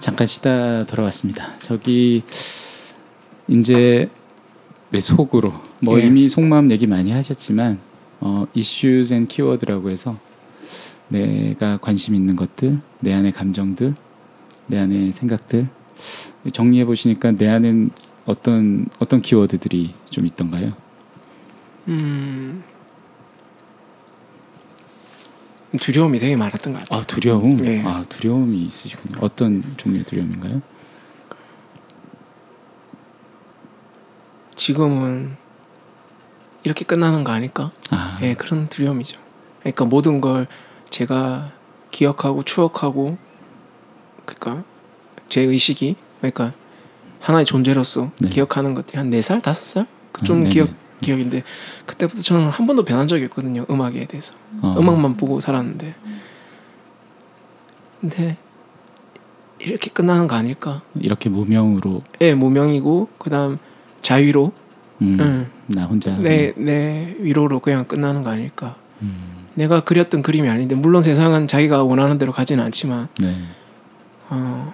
잠깐 쉬다 돌아왔습니다. 저기 이제 내 속으로 뭐 예. 이미 속마음 얘기 많이 하셨지만 어, issues and keyword라고 해서 내가 관심 있는 것들, 내 안의 감정들, 내 안의 생각들 정리해 보시니까 내 안엔 어떤 어떤 키워드들이 좀 있던가요? 음 두려움이 되게 많았던 것 같아요. 아 두려움. 예. 아 두려움이 있으시군요. 어떤 종류의 두려움인가요? 지금은 이렇게 끝나는 거 아닐까? 아, 예, 그런 두려움이죠. 그러니까 모든 걸 제가 기억하고 추억하고 그러니까 제 의식이 그러니까 하나의 존재로서 네. 기억하는 것들이 한 네 살, 다섯 살? 그좀 아. 기억 기억인데 그때부터 저는 한 번도 변한 적이 없거든요. 음악에 대해서. 어, 음악만 보고 살았는데. 근데 이렇게 끝나는 거 아닐까? 이렇게 무명으로 예, 무명이고 그다음 자유로 음, 응. 나 혼자 내, 내 위로로 그냥 끝나는 거 아닐까. 음, 내가 그렸던 그림이 아닌데 물론 세상은 자기가 원하는 대로 가지는 않지만 네. 어,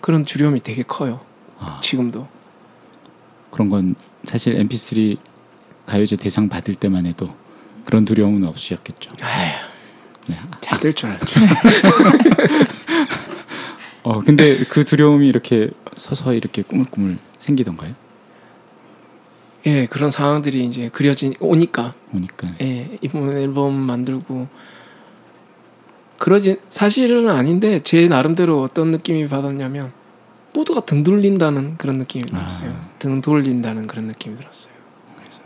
그런 두려움이 되게 커요. 아, 지금도. 그런 건 사실 MP3 가요제 대상 받을 때만 해도 그런 두려움은 없으셨겠죠. 네. 잘될 줄 알았죠. 어 근데 그 두려움이 이렇게 서서히 이렇게 꾸물꾸물 생기던가요? 예, 그런 상황들이 이제 그려지 오니까 오니까 예, 이번 앨범 만들고 그러지 사실은 아닌데 제 나름대로 어떤 느낌이 받았냐면 모두가 등 돌린다는 그런 느낌이 들었어요. 아. 등 돌린다는 그런 느낌이 들었어요. 그래서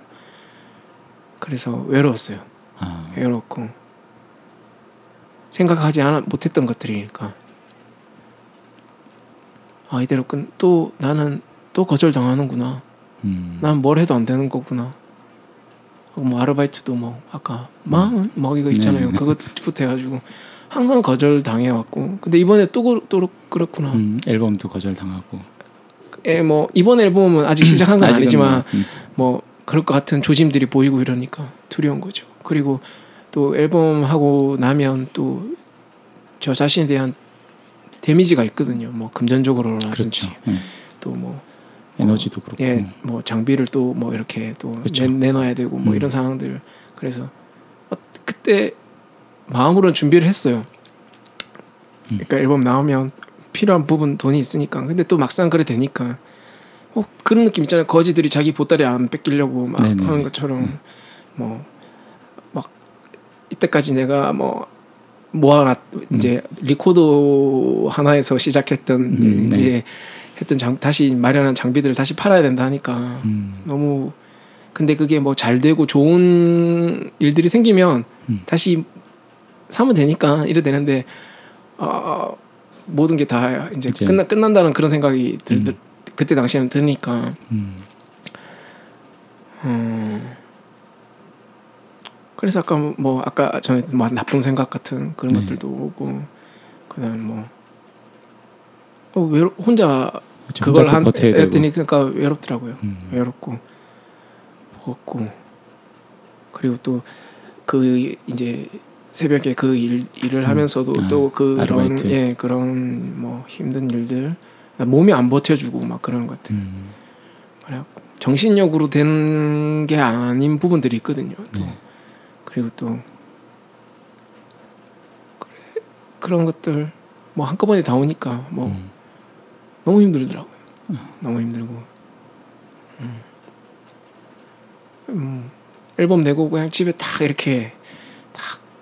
그래서 외로웠어요. 아, 외롭고 생각하지 않아 못했던 것들이니까 아 이대로 끝, 또 나는 또 거절 당하는구나. 음, 난뭘 해도 안 되는 거구나. 뭐 아르바이트도 뭐 아까 뭐 이거 있잖아요. 네, 네. 그것부터 해가지고 항상 거절 당해왔고 근데 이번에 또, 그- 또 그렇구나. 음, 앨범도 거절 당하고 예, 뭐 이번 앨범은 아직 시작한 건 아니지만 뭐, 음, 뭐 그럴 것 같은 조짐들이 보이고 이러니까 두려운 거죠. 그리고 또 앨범 하고 나면 또 저 자신에 대한 데미지가 있거든요. 뭐 금전적으로라든지 그렇죠. 음, 또뭐 에너지도 그렇고 예, 뭐 장비를 또 뭐 이렇게 또 그쵸. 내, 내놔야 되고 뭐 음. 이런 상황들 그래서 어, 그때 마음으로는 준비를 했어요. 음. 그러니까 앨범 나오면 필요한 부분 돈이 있으니까 근데 또 막상 그래 되니까 어, 그런 느낌 있잖아요. 거지들이 자기 보따리 안 뺏기려고 막 네네네. 하는 것처럼 뭐 막 이때까지 내가 뭐 모아놨 이제 리코더 하나에서 시작했던 음, 네. 이제 했던 장, 다시 마련한 장비들을 다시 팔아야 된다 하니까 음, 너무 근데 그게 뭐 잘 되고 좋은 일들이 생기면 음. 다시 사면 되니까 이래 되는데 어, 모든 게 다 이제 이제- 끝나 끝난다는 그런 생각이 들, 음. 들- 그때 당시에는 드니까 음, 음, 그래서 아까 뭐 아까 전에 뭐 나쁜 생각 같은 그런 네. 것들도 오고 그다음 뭐 어, 외로, 혼자 그렇죠. 그걸 한 했더니 그러니까 외롭더라고요. 음, 외롭고 무겁고 그리고 또 그 이제 새벽에 그 일, 일을 음. 하면서도 아, 또 그런 아르바이트. 예 그런 뭐 힘든 일들 몸이 안 버텨주고 막 그런 것들 음, 그래갖고 정신력으로 된 게 아닌 부분들이 있거든요. 또 네. 그리고 또 그래, 그런 것들 뭐 한꺼번에 다 오니까 뭐 음, 너무 힘들더라고요. 너무 힘들고. 음. 음, 앨범 내고 그냥 집에 딱 이렇게 딱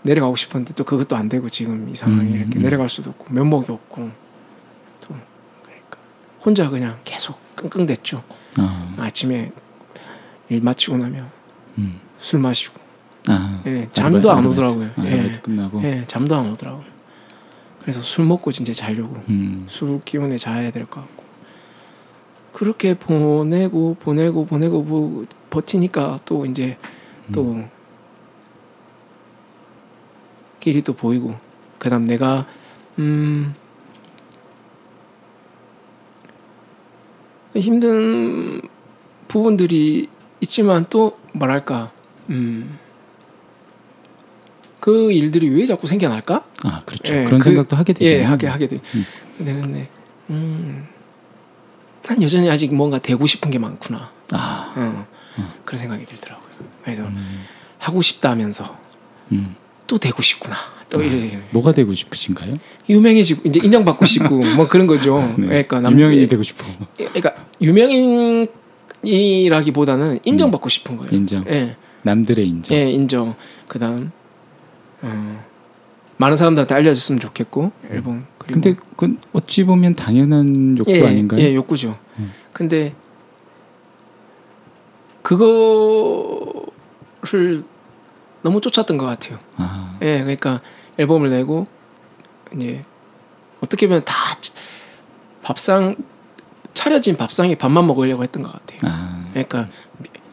내려가고 싶었는데 또 그것도 안 되고 지금 이 상황이 음, 이렇게 음. 내려갈 수도 없고 면목이 없고 또 그러니까 혼자 그냥 계속 끙끙댔죠. 아, 아침에 일 마치고 나면 음, 술 마시고 아, 예, 잠도 안 오더라고요. 아, 예. 끝나고 예, 잠도 안 오더라고요. 그래서 술 먹고 진짜 자려고 음, 술 기운에 자야 될 것 같고 그렇게 보내고 보내고 보내고 뭐 버티니까 또 이제 또 길이 또 보이고 그다음 내가 음 힘든 부분들이 있지만 또 뭐랄까 음 그 일들이 왜 자꾸 생겨날까? 아 그렇죠. 예, 그런 그- 생각도 하게 되죠. 예, 하게 하게 돼. 음. 되는데, 음, 난 여전히 아직 뭔가 되고 싶은 게 많구나. 아, 어, 음. 그런 생각이 들더라고요. 그래서 음, 하고 싶다면서 음. 또 되고 싶구나. 또 아, 뭐가 되고 싶으신가요? 유명해지고 이제 인정받고 싶고 뭐 그런 거죠. 네. 그러니까 남- 유명인이 예, 되고 싶어. 그러니까 유명인이라기보다는 인정받고 싶은 거예요. 인정. 예, 남들의 인정. 예, 인정. 그다음 어, 많은 사람들한테 알려졌으면 좋겠고 앨범. 그리고 근데 그건 어찌 보면 당연한 욕구 예, 아닌가요? 예, 욕구죠. 음. 근데 그거를 너무 쫓았던 것 같아요. 아, 예, 그러니까 앨범을 내고 이제 어떻게 보면 다 밥상 차려진 밥상에 밥만 먹으려고 했던 것 같아요. 아, 그러니까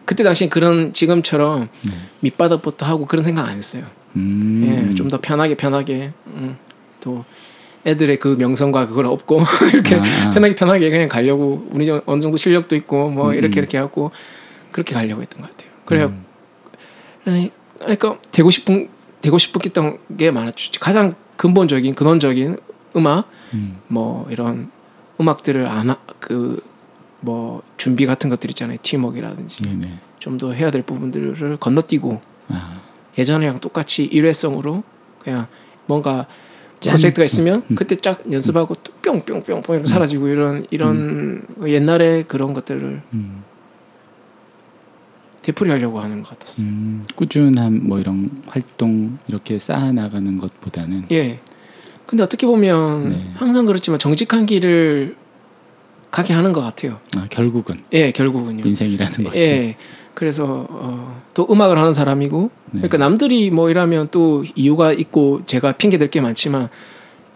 그때 당시엔 그런 지금처럼 네. 밑바닥부터 하고 그런 생각 안 했어요. 음, 예, 좀 더 편하게 편하게 음, 또 애들의 그 명성과 그걸 없고 이렇게 아, 아. 편하게 편하게 그냥 가려고 우리 좀 어느 정도 실력도 있고 뭐 음, 이렇게 음. 이렇게 하고 그렇게 가려고 했던 것 같아요. 그래요. 음, 그러니까 되고 싶은 되고 싶었던 게 많았죠. 가장 근본적인 근원적인 음악 음, 뭐 이런 음악들을 안그뭐 준비 같은 것들 있잖아요. 팀워크라든지 네네. 좀더 해야 될 부분들을 건너뛰고 아, 예전이랑 똑같이 일회성으로 그냥 뭔가 짠. 프로젝트가 있으면 음. 그때 쫙 연습하고 또 뿅뿅뿅뿅 이렇게 사라지고 이런 이런 옛날에 그런 것들을 음, 되풀이하려고 하는 것 같았어요. 음, 꾸준한 뭐 이런 활동 이렇게 쌓아 나가는 것보다는 예. 근데 어떻게 보면 네. 항상 그렇지만 정직한 길을 가게 하는 것 같아요. 아, 결국은 예, 결국은요. 인생이라는 것이 예. 그래서 어, 또 음악을 하는 사람이고, 네. 그러니까 남들이 뭐 이러면 또 이유가 있고 제가 핑계 댈 게 많지만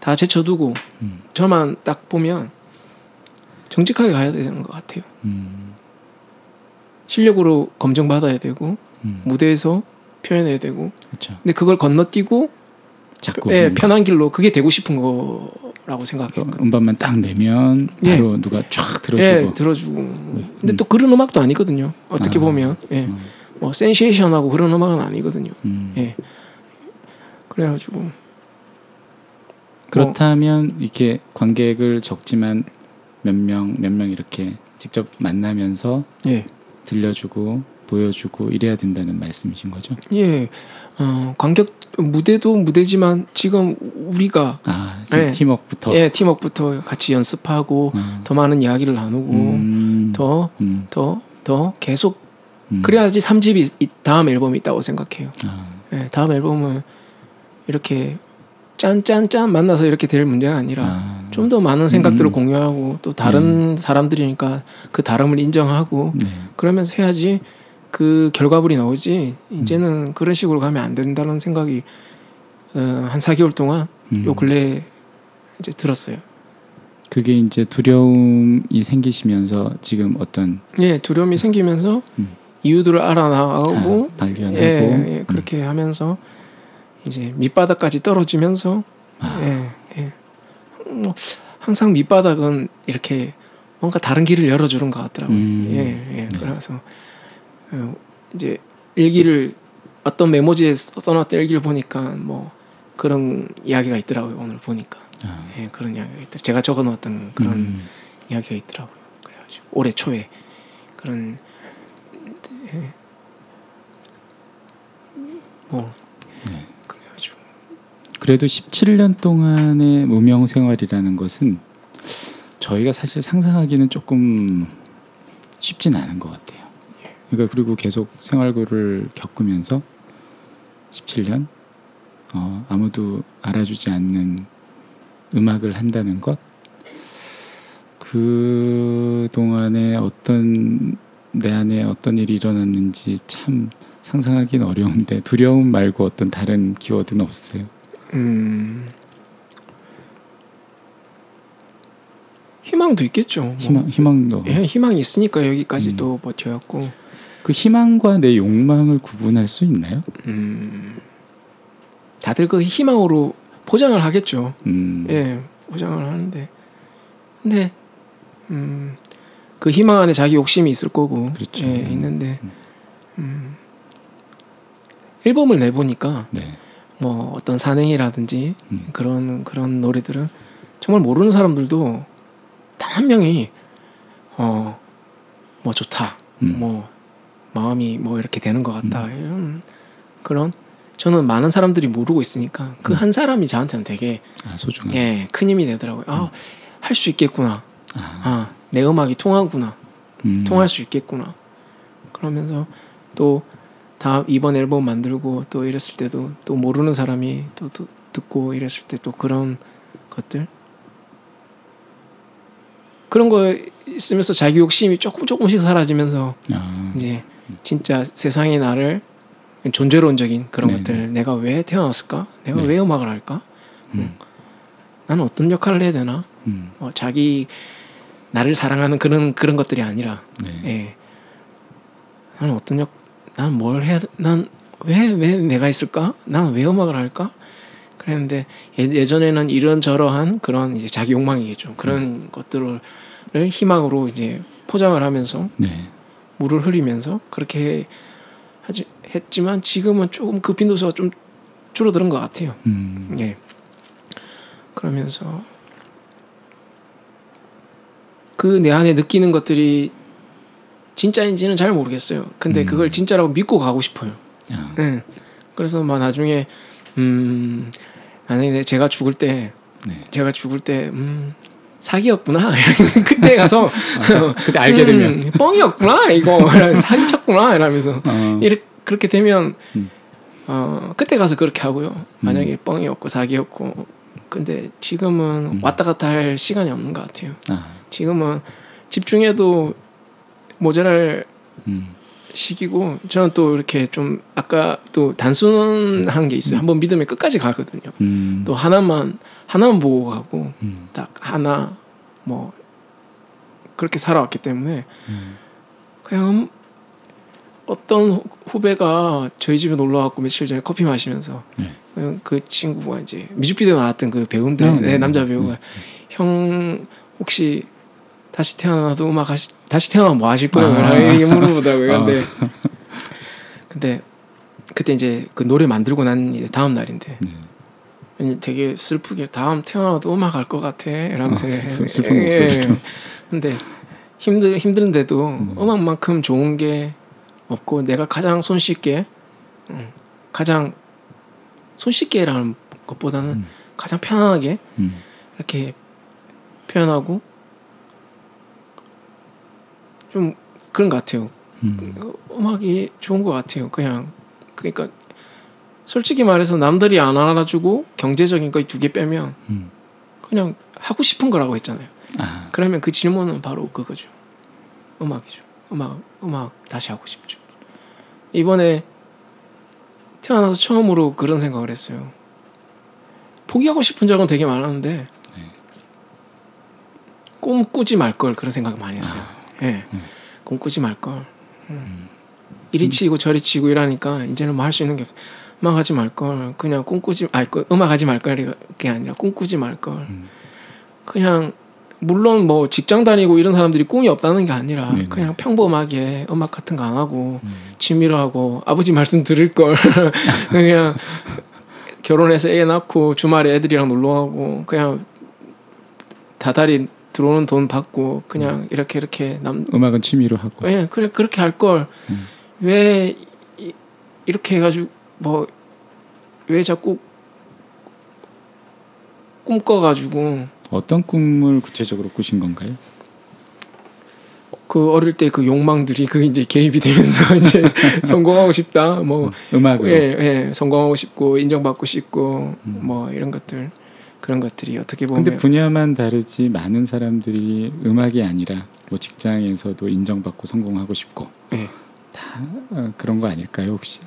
다 제쳐두고 음, 저만 딱 보면 정직하게 가야 되는 것 같아요. 음, 실력으로 검증받아야 되고 음, 무대에서 표현해야 되고, 그렇죠. 근데 그걸 건너뛰고 자꾸 예, 편한 길로 그게 되고 싶은 거라고 그 생각했거든요. 음반만 딱 내면 예. 바로 누가 쫙 들어주고 예, 들어주고. 근데 또 그런 음악도 아니거든요. 어떻게 아. 보면, 예, 음, 뭐 센세이션하고 그런 음악은 아니거든요. 음. 예. 그래가지고 그렇다면 이렇게 관객을 적지만 몇명 몇 명 이렇게 직접 만나면서 예, 들려주고 보여주고 이래야 된다는 말씀이신 거죠? 예, 어, 관객 무대도 무대지만 지금 우리가 아 지금 예. 팀워크부터 예 팀워크부터 같이 연습하고 음, 더 많은 이야기를 나누고 음, 더 음, 더, 더 계속 음. 그래야지 3집이 다음 앨범이 있다고 생각해요. 아, 예, 다음 앨범은 이렇게 짠짠짠 만나서 이렇게 될 문제가 아니라 아, 좀더 많은 생각들을 음. 공유하고 또 다른 사람들이니까 그 다름을 인정하고 네. 그러면서 해야지 그 결과물이 나오지 음. 이제는 그런 식으로 가면 안 된다는 생각이 어, 한 4개월 동안 음. 요 근래 이제 들었어요. 그게 이제 두려움이 생기시면서 지금 어떤 예, 두려움이 생기면서 음. 이유들을 알아나가고 아, 발견하고 예, 예, 음. 그렇게 하면서 이제 밑바닥까지 떨어지면서 아, 예, 예. 뭐 항상 밑바닥은 이렇게 뭔가 다른 길을 열어주는 것 같더라고요. 음. 예, 예. 네. 그래서 어, 이제 일기를 어떤 메모지에 써- 써놨던 일기를 보니까 뭐 그런 이야기가 있더라고요. 오늘 보니까 아, 예, 그런 이야기가 있더라고요. 제가 적어놓았던 그런 음, 이야기가 있더라고요. 그래가지고 올해 초에 그런 예. 뭐 네. 그래도 17년 동안의 무명 생활이라는 것은 저희가 사실 상상하기는 조금 쉽진 않은 것 같아요. 그러니까 그리고 계속 생활고를 겪으면서 17년 어, 아무도 알아주지 않는 음악을 한다는 것. 그 동안에 어떤 내 안에 어떤 일이 일어났는지 참 상상하기는 어려운데 두려움 말고 어떤 다른 키워드는 없어요. 음 희망도 있겠죠. 뭐. 희망 희망도 예, 희망이 있으니까 여기까지 음. 또 버텨왔고 그 희망과 내 욕망을 구분할 수 있나요? 음, 다들 그 희망으로 포장을 하겠죠. 음, 예, 포장을 하는데 근데 음, 그 희망 안에 자기 욕심이 있을 거고 그렇죠. 예, 음. 있는데 음, 앨범을 내보니까 네. 뭐 어떤 산행이라든지 음. 그런 그런 노래들은 정말 모르는 사람들도 단 한 명이 어 뭐 좋다 음. 뭐 마음이 뭐 이렇게 되는 것 같다 음. 이런 그런 저는 많은 사람들이 모르고 있으니까 그 음. 한 사람이 저한테는 되게 아 소중한. 예큰 힘이 되더라고요 아할 수 있겠구나 아, 아내 음악이 통하구나 음. 통할 수 있겠구나. 그러면서 또 다음 이번 앨범 만들고 또 이랬을 때도 또 모르는 사람이 또, 또 듣고 이랬을 때 또 그런 것들 그런 거 있으면서 자기 욕심이 조금 조금씩 사라지면서 아, 이제 진짜 세상이 나를 존재론적인 그런 네네. 것들 내가 왜 태어났을까? 내가 네. 왜 음악을 할까? 음. 나는 어떤 역할을 해야 되나? 음. 뭐 자기 나를 사랑하는 그런 그런 것들이 아니라 네. 예. 나는 어떤 역, 난 뭘 해야, 난 왜, 왜 내가 있을까? 난 왜 음악을 할까? 그랬는데 예, 예전에는 이런 저러한 그런 이제 자기 욕망이겠죠. 그런 것들을 희망으로 이제 포장을 하면서 네. 물을 흐리면서 그렇게 하지, 했지만 지금은 조금 그 빈도수가 좀 줄어드는 것 같아요. 음. 예. 그러면서 그 내 안에 느끼는 것들이 진짜인지는 잘 모르겠어요. 근데 음. 그걸 진짜라고 믿고 가고 싶어요. 아, 예. 그래서 막 나중에 음 만약에 제가 죽을 때 네. 제가 죽을 때 음. 사기였구나. 그때 가서 그때 알게 되면 음, 뻥이었구나 이거 사기쳤구나 이러면서 어, 이렇게 그렇게 되면 음. 어 그때 가서 그렇게 하고요. 만약에 뻥이었고 사기였고 근데 지금은 음. 왔다 갔다 할 시간이 없는 것 같아요. 아, 지금은 집중해도 모자랄 음. 시기고 저는 또 이렇게 좀 아까 또 단순한 게 있어요. 한번 믿으면 끝까지 가거든요. 음. 또 하나만 하나만 보고 가고 음. 딱 하나 뭐 그렇게 살아왔기 때문에 음. 그냥 어떤 후- 후배가 저희 집에 놀러 왔고 며칠 전에 커피 마시면서 네. 그 친구가 이제 뮤직비디오 나왔던 그 배우인데 네, 네, 네, 남자 네. 배우가 형 혹시 다시 태어나도 음악 하시 다시 태어나면 뭐 하실 거예요? 아. 이렇게 물어보다고요. 아. 근데 근데 그때 이제 그 노래 만들고 난 이제 다음 날인데 네. 되게 슬프게 다음 태어나도 음악 할 것 같아 이러면서 아, 슬픈- 슬픈 목소리로. 근데 힘들 힘든데도 음. 음. 악만큼 좋은 게 없고 내가 가장 손쉽게 음, 가장 손쉽게라는 것보다는 음. 가장 편안하게 음. 이렇게 표현하고 좀 그런 것 같아요. 음. 어, 음악이 좋은 것 같아요. 그냥 그러니까 솔직히 말해서 남들이 안 알아주고 경제적인 거 두 개 빼면 음. 그냥 하고 싶은 거라고 했잖아요. 아, 그러면 그 질문은 바로 그거죠. 음악이죠. 음악 음악 다시 하고 싶죠. 이번에 태어나서 처음으로 그런 생각을 했어요. 포기하고 싶은 적은 되게 많았는데 꿈 꾸지 말 걸 그런 생각 많이 했어요. 예, 음. 꿈 꾸지 말 걸. 음. 이리 치고 저리 치고 이러니까 이제는 뭐 할 수 있는 게 없- 음악 하지 말 걸. 그냥 꿈 꾸지 아니 그 음악 하지 말 걸 이 게 아니라 꿈 꾸지 말 걸. 음. 그냥 물론 뭐 직장 다니고 이런 사람들이 꿈이 없다는 게 아니라 네네. 그냥 평범하게 음악 같은 거 안 하고 음. 취미로 하고 아버지 말씀 들을 걸 그냥 결혼해서 애 낳고 주말에 애들이랑 놀러 가고 그냥 다달이 들어오는 돈 받고 그냥 이렇게 이렇게 남 음악은 취미로 하고. 예, 그래 그렇게 할 걸왜 음. 이렇게 해가지고 뭐 왜 자꾸 꿈꿔가지고 어떤 꿈을 구체적으로 꾸신 건가요? 그 어릴 때 그 욕망들이 그 이제 개입이 되면서 이제 성공하고 싶다 뭐 음악으로. 예, 예, 성공하고 싶고 인정받고 싶고 음. 뭐 이런 것들 그런 것들이 어떻게 보면 근데 분야만 다르지 많은 사람들이 음악이 아니라 뭐 직장에서도 인정받고 성공하고 싶고 예. 다 어, 그런 거 아닐까요 혹시?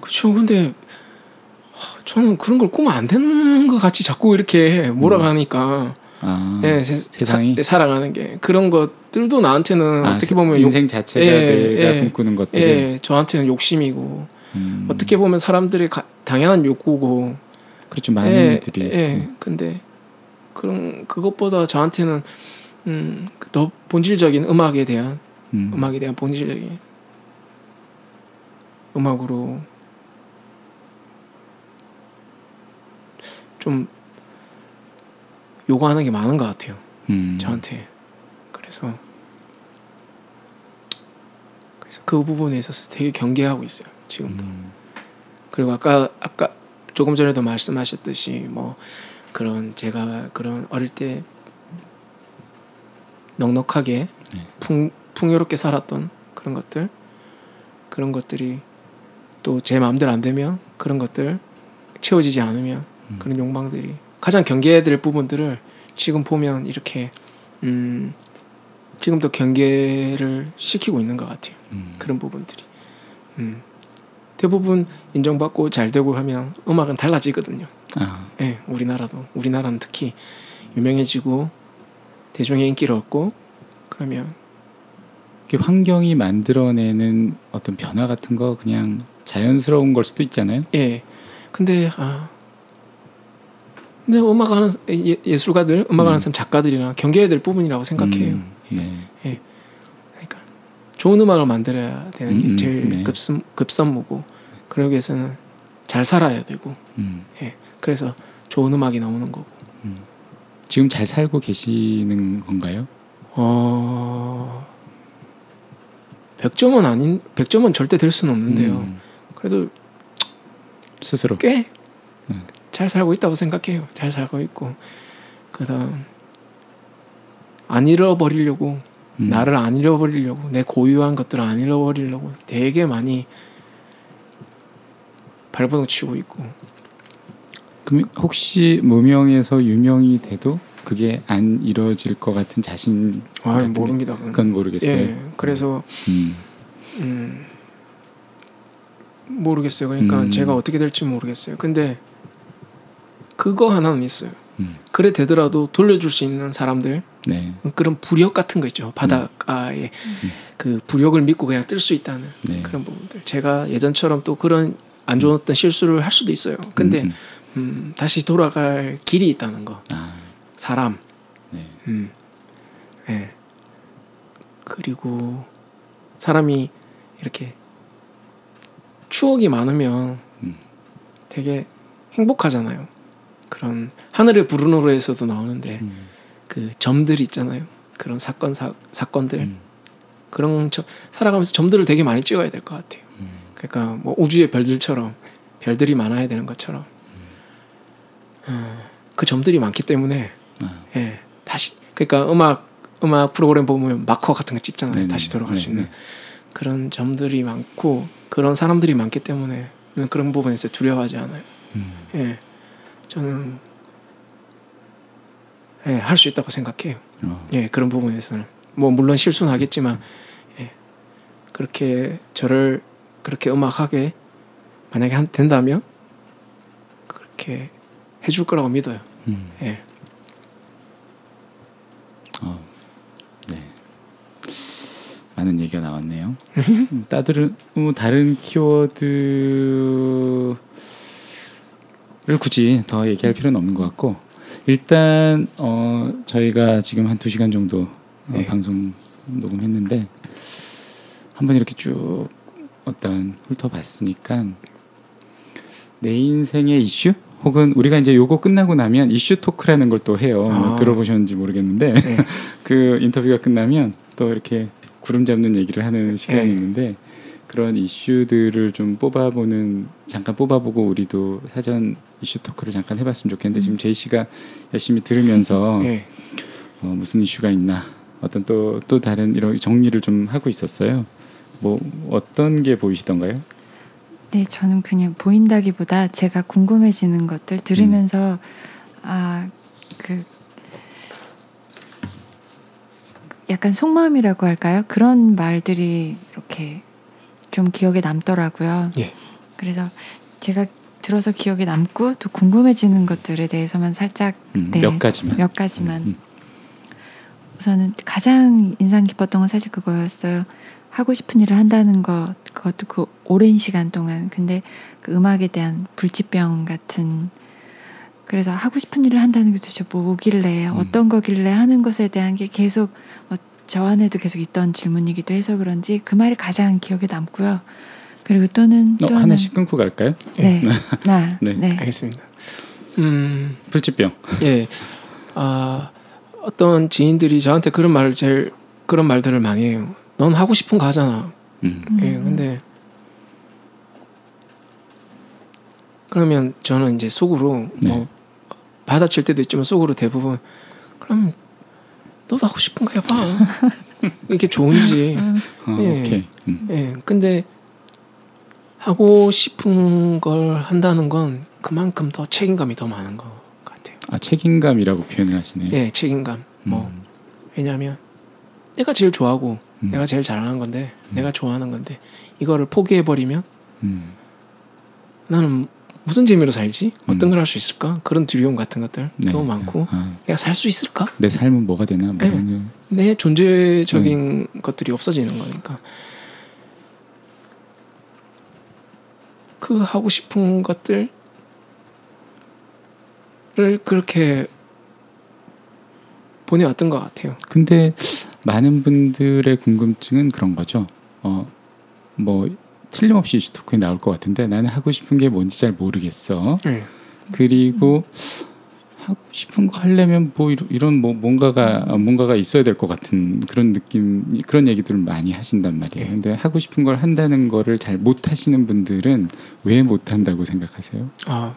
그렇죠. 근데 하, 저는 그런 걸 꾸면 안 되는 것 같이 자꾸 이렇게 몰아가니까 아 예, 세, 세상이? 사, 살아가는 게 그런 것들도 나한테는 아, 어떻게 보면 욕, 인생 자체가 예, 내가 예. 꿈꾸는 것들을 예, 저한테는 욕심이고 음, 어떻게 보면 사람들의 가, 당연한 욕구고 그렇죠 많은 예, 이들이 예. 근데 그런 그것보다 저한테는 음, 더 본질적인 음악에 대한 음, 음악에 대한 본질적인 음악으로 좀 요구하는 게 많은 것 같아요. 음. 저한테. 그래서 그래서 그 부분에 있어서 되게 경계하고 있어요. 지금도. 음. 그리고 아까 아까 조금 전에도 말씀하셨듯이 뭐 그런 제가 그런 어릴 때 넉넉하게 네. 풍 풍요롭게 살았던 그런 것들 그런 것들이 또 제 마음대로 안 되면 그런 것들 채워지지 않으면 음. 그런 욕망들이 가장 경계해야 될 부분들을 지금 보면 이렇게 음 지금도 경계를 시키고 있는 것 같아요. 음. 그런 부분들이. 음. 대부분 인정받고 잘 되고 하면 음악은 달라지거든요. 아, 예, 우리나라도 우리나라는 특히 유명해지고 대중의 인기를 얻고 그러면 그 환경이 만들어내는 어떤 변화 같은 거 그냥 자연스러운 걸 수도 있잖아요. 예. 근데 아 근데 음악하는 예, 예술가들, 음악하는 음. 사람 작가들이나 경계해야 될 부분이라고 생각해요. 음, 네. 그러니까 좋은 음악을 만들어야 되는 게 음, 음, 제일 네. 급선 급선무고 그러기 위해서는 잘 살아야 되고 음. 예. 그래서 좋은 음악이 나오는 거고. 지금 잘 살고 계시는 건가요? 어 100점은 아닌 100점은 절대 될 수는 없는데요. 음, 그래도 스스로. 꽤잘 음. 살고 있다고 생각해요. 잘 살고 있고 그다음 안 잃어버리려고 음. 나를 안 잃어버리려고 내 고유한 것들을 안 잃어버리려고 되게 많이 발버둥 치고 있고 그럼 혹시 무명에서 유명이 돼도 그게 안 이루어질 것 같은 자신 아 같은데? 모릅니다. 그건. 그건 모르겠어요. 예, 그래서 음. 음, 모르겠어요. 그러니까 음. 제가 어떻게 될지 모르겠어요. 근데 그거 하나는 있어요. 음. 그래 되더라도 돌려줄 수 있는 사람들 네. 그런 부력 같은 거 있죠. 바닷가에 그 부력을 믿고 그냥 뜰 수 있다는 네. 그런 부분들. 제가 예전처럼 또 그런 안 좋았던 실수를 할 수도 있어요. 근데 음, 음, 다시 돌아갈 길이 있다는 거. 아, 사람. 네. 음. 예. 그리고 사람이 이렇게 추억이 많으면 음. 되게 행복하잖아요. 그런 하늘의 불운으로에서도 나오는데 음. 그 점들 있잖아요. 그런 사건 사, 사건들 음. 그런 저, 살아가면서 점들을 되게 많이 찍어야 될 것 같아요. 음. 그러니까 뭐 우주의 별들처럼 별들이 많아야 되는 것처럼 어, 그 점들이 많기 때문에 아, 예 다시 그러니까 음악 음악 프로그램 보면 마커 같은 거 찍잖아요. 네네. 다시 돌아갈 수 네네. 있는 그런 점들이 많고 그런 사람들이 많기 때문에 그런 부분에서 두려워하지 않아요. 음. 예 저는 예, 할 수 있다고 생각해요. 어. 예, 그런 부분에서는 뭐 물론 실수는 하겠지만 예, 그렇게 저를 그렇게 음악하게 만약에 한, 된다면 그렇게 해줄 거라고 믿어요. 음. 예, 어, 네. 많은 얘기가 나왔네요. 음, 따들은 뭐 다른 키워드를 굳이 더 얘기할 필요는 없는 것 같고 일단 어, 저희가 지금 한 두 시간 정도 어, 네. 방송 녹음했는데 한번 이렇게 쭉 어떤 훑어봤으니까 내 인생의 이슈 혹은 우리가 이제 요거 끝나고 나면 이슈 토크라는 걸 또 해요. 뭐 아. 들어보셨는지 모르겠는데 네. 그 인터뷰가 끝나면 또 이렇게 구름 잡는 얘기를 하는 시간이 네. 있는데 그런 이슈들을 좀 뽑아보는 잠깐 뽑아보고 우리도 사전 이슈 토크를 잠깐 해봤으면 좋겠는데 지금 제이 씨가 열심히 들으면서 예. 어, 무슨 이슈가 있나 어떤 또또 다른 이런 정리를 좀 하고 있었어요. 뭐 어떤 게 보이시던가요? 네, 저는 그냥 보인다기보다 제가 궁금해지는 것들 들으면서 아, 그 약간 속마음이라고 할까요? 그런 말들이 이렇게 좀 기억에 남더라고요. 예. 그래서 제가 들어서 기억에 남고 또 궁금해지는 것들에 대해서만 살짝 음, 네, 몇 가지만. 몇 가지만 음, 우선은 가장 인상 깊었던 건 사실 그거였어요. 하고 싶은 일을 한다는 것, 그것도 그 오랜 시간 동안. 근데 그 음악에 대한 불치병 같은. 그래서 하고 싶은 일을 한다는 게 도대체 뭐길래, 음. 어떤 거길래 하는 것에 대한 게 계속 뭐저 안에도 계속 있던 질문이기도 해서 그런지 그 말이 가장 기억에 남고요. 그리고 또는 어, 또 하나, 하나씩 끊고 갈까요? 네, 나, 네. 네. 알겠습니다. 음, 불치병. 예. 아, 어떤 지인들이 저한테 그런 말을 제일 그런 말들을 많이 해요. 넌 하고 싶은 거 하잖아. 음. 예, 근데 그러면 저는 이제 속으로 네. 뭐 받아칠 때도 있지만 속으로 대부분 그럼 너도 하고 싶은 거 해봐. 이게 좋은지. 어, 예. 오케이. 음. 예, 근데 하고 싶은 걸 한다는 건 그만큼 더 책임감이 더 많은 것 같아요. 아 책임감이라고 표현을 하시네요. 예, 책임감. 뭐 음. 왜냐하면 내가 제일 좋아하고 음. 내가 제일 잘하는 건데 내가 좋아하는 건데 이거를 포기해 버리면 음. 나는 무슨 재미로 살지? 어떤 음. 걸할 수 있을까? 그런 두려움 같은 것들 네. 너무 많고 아, 내가 살 수 있을까? 내 삶은 뭐가 되나? 뭐 네. 내 존재적인 음. 것들이 없어지는 거니까 그 하고 싶은 것들을 그렇게 보내왔던 것 같아요. 근데 많은 분들의 궁금증은 그런 거죠. 어, 뭐 틀림없이 이슈 토크에 나올 것 같은데 나는 하고 싶은 게 뭔지 잘 모르겠어. 네. 그리고 하고 싶은 거 하려면 뭐 이런, 뭐 뭔가가 어, 뭔가가 있어야 될 것 같은 그런 느낌 그런 얘기들을 많이 하신단 말이에요. 예. 근데 하고 싶은 걸 한다는 거를 잘 못 하시는 분들은 왜 못 한다고 생각하세요? 아,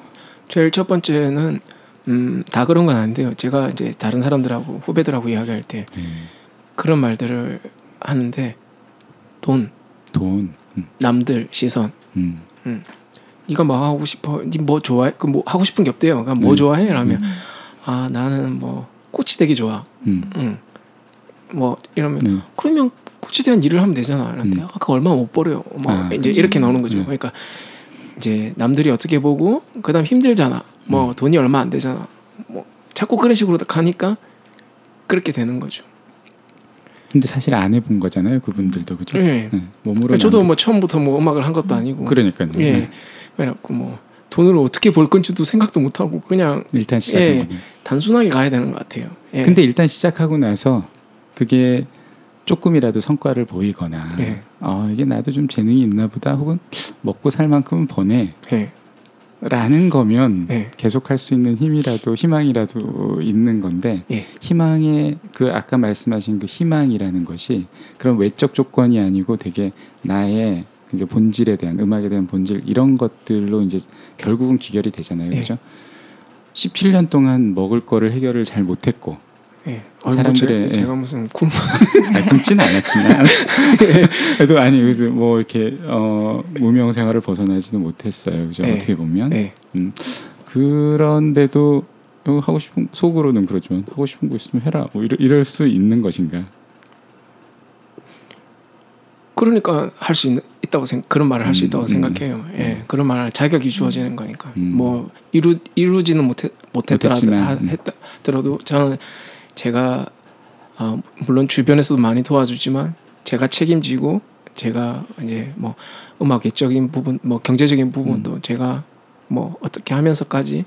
제일 첫 번째는 음, 다 그런 건 아닌데요. 제가 이제 다른 사람들하고 후배들하고 이야기할 때 네. 그런 말들을 하는데 돈, 돈, 음, 남들 시선, 음, 네가 뭐 하고 싶어? 네 뭐 좋아해? 그 뭐 하고 싶은 게 없대요. 그러니까 뭐 음. 좋아해? 라면 아 나는 뭐 코치 되기 좋아. 음, 응. 뭐 이러면 네. 그러면 코치 대한 일을 하면 되잖아. 그런데 음. 아, 그 얼마 못 벌어요. 뭐 아, 이제 그치. 이렇게 나오는 거죠. 네. 그러니까 이제 남들이 어떻게 보고 그다음 힘들잖아. 뭐 음. 돈이 얼마 안 되잖아. 뭐 자꾸 그런 식으로 가니까 그렇게 되는 거죠. 근데 사실 안 해본 거잖아요, 그분들도 그죠? 예. 네, 몸으로 저도 뭐 처음부터 뭐 음악을 한 것도 아니고. 그러니까요. 예. 네. 그래갖고 뭐 돈을 어떻게 벌 건지도 생각도 못 하고 그냥 일단 시작은 예. 단순하게 가야 되는 것 같아요. 예. 근데 일단 시작하고 나서 그게 조금이라도 성과를 보이거나 예. 아 이게 나도 좀 재능이 있나 보다 혹은 먹고 살 만큼은 버네 예. 라는 거면 예. 계속 할 수 있는 힘이라도 희망이라도 있는 건데 예. 희망의 그 아까 말씀하신 그 희망이라는 것이 그런 외적 조건이 아니고 되게 나의 그 본질에 대한 음악에 대한 본질 이런 것들로 이제 결국은 기결이 되잖아요. 예. 그죠? 17년 동안 먹을 거를 해결을 잘 못했고 예. 사람들의- 제, 제가 무슨 굶 아니, 굶지는 않았지만 그래도 아니 그래서 뭐 이렇게 어, 무명 생활을 벗어나지도 못했어요. 그죠? 예. 어떻게 보면 예. 음, 그런데도 어, 하고 싶은 속으로는 그러지만 하고 싶은 거 있으면 해라. 뭐 이럴, 이럴 수 있는 것인가? 그러니까 할 수 있 다고 생 그런 말을 할수 음, 있다고 음, 생각해요. 예. 그런 말 자격이 주어지는 거니까. 음. 뭐 이루 이루지는 못했 못했더라도 음. 저는 제가 어, 물론 주변에서도 많이 도와주지만 제가 책임지고 제가 이제 뭐 음악적인 부분, 뭐 경제적인 부분도 음. 제가 뭐 어떻게 하면서까지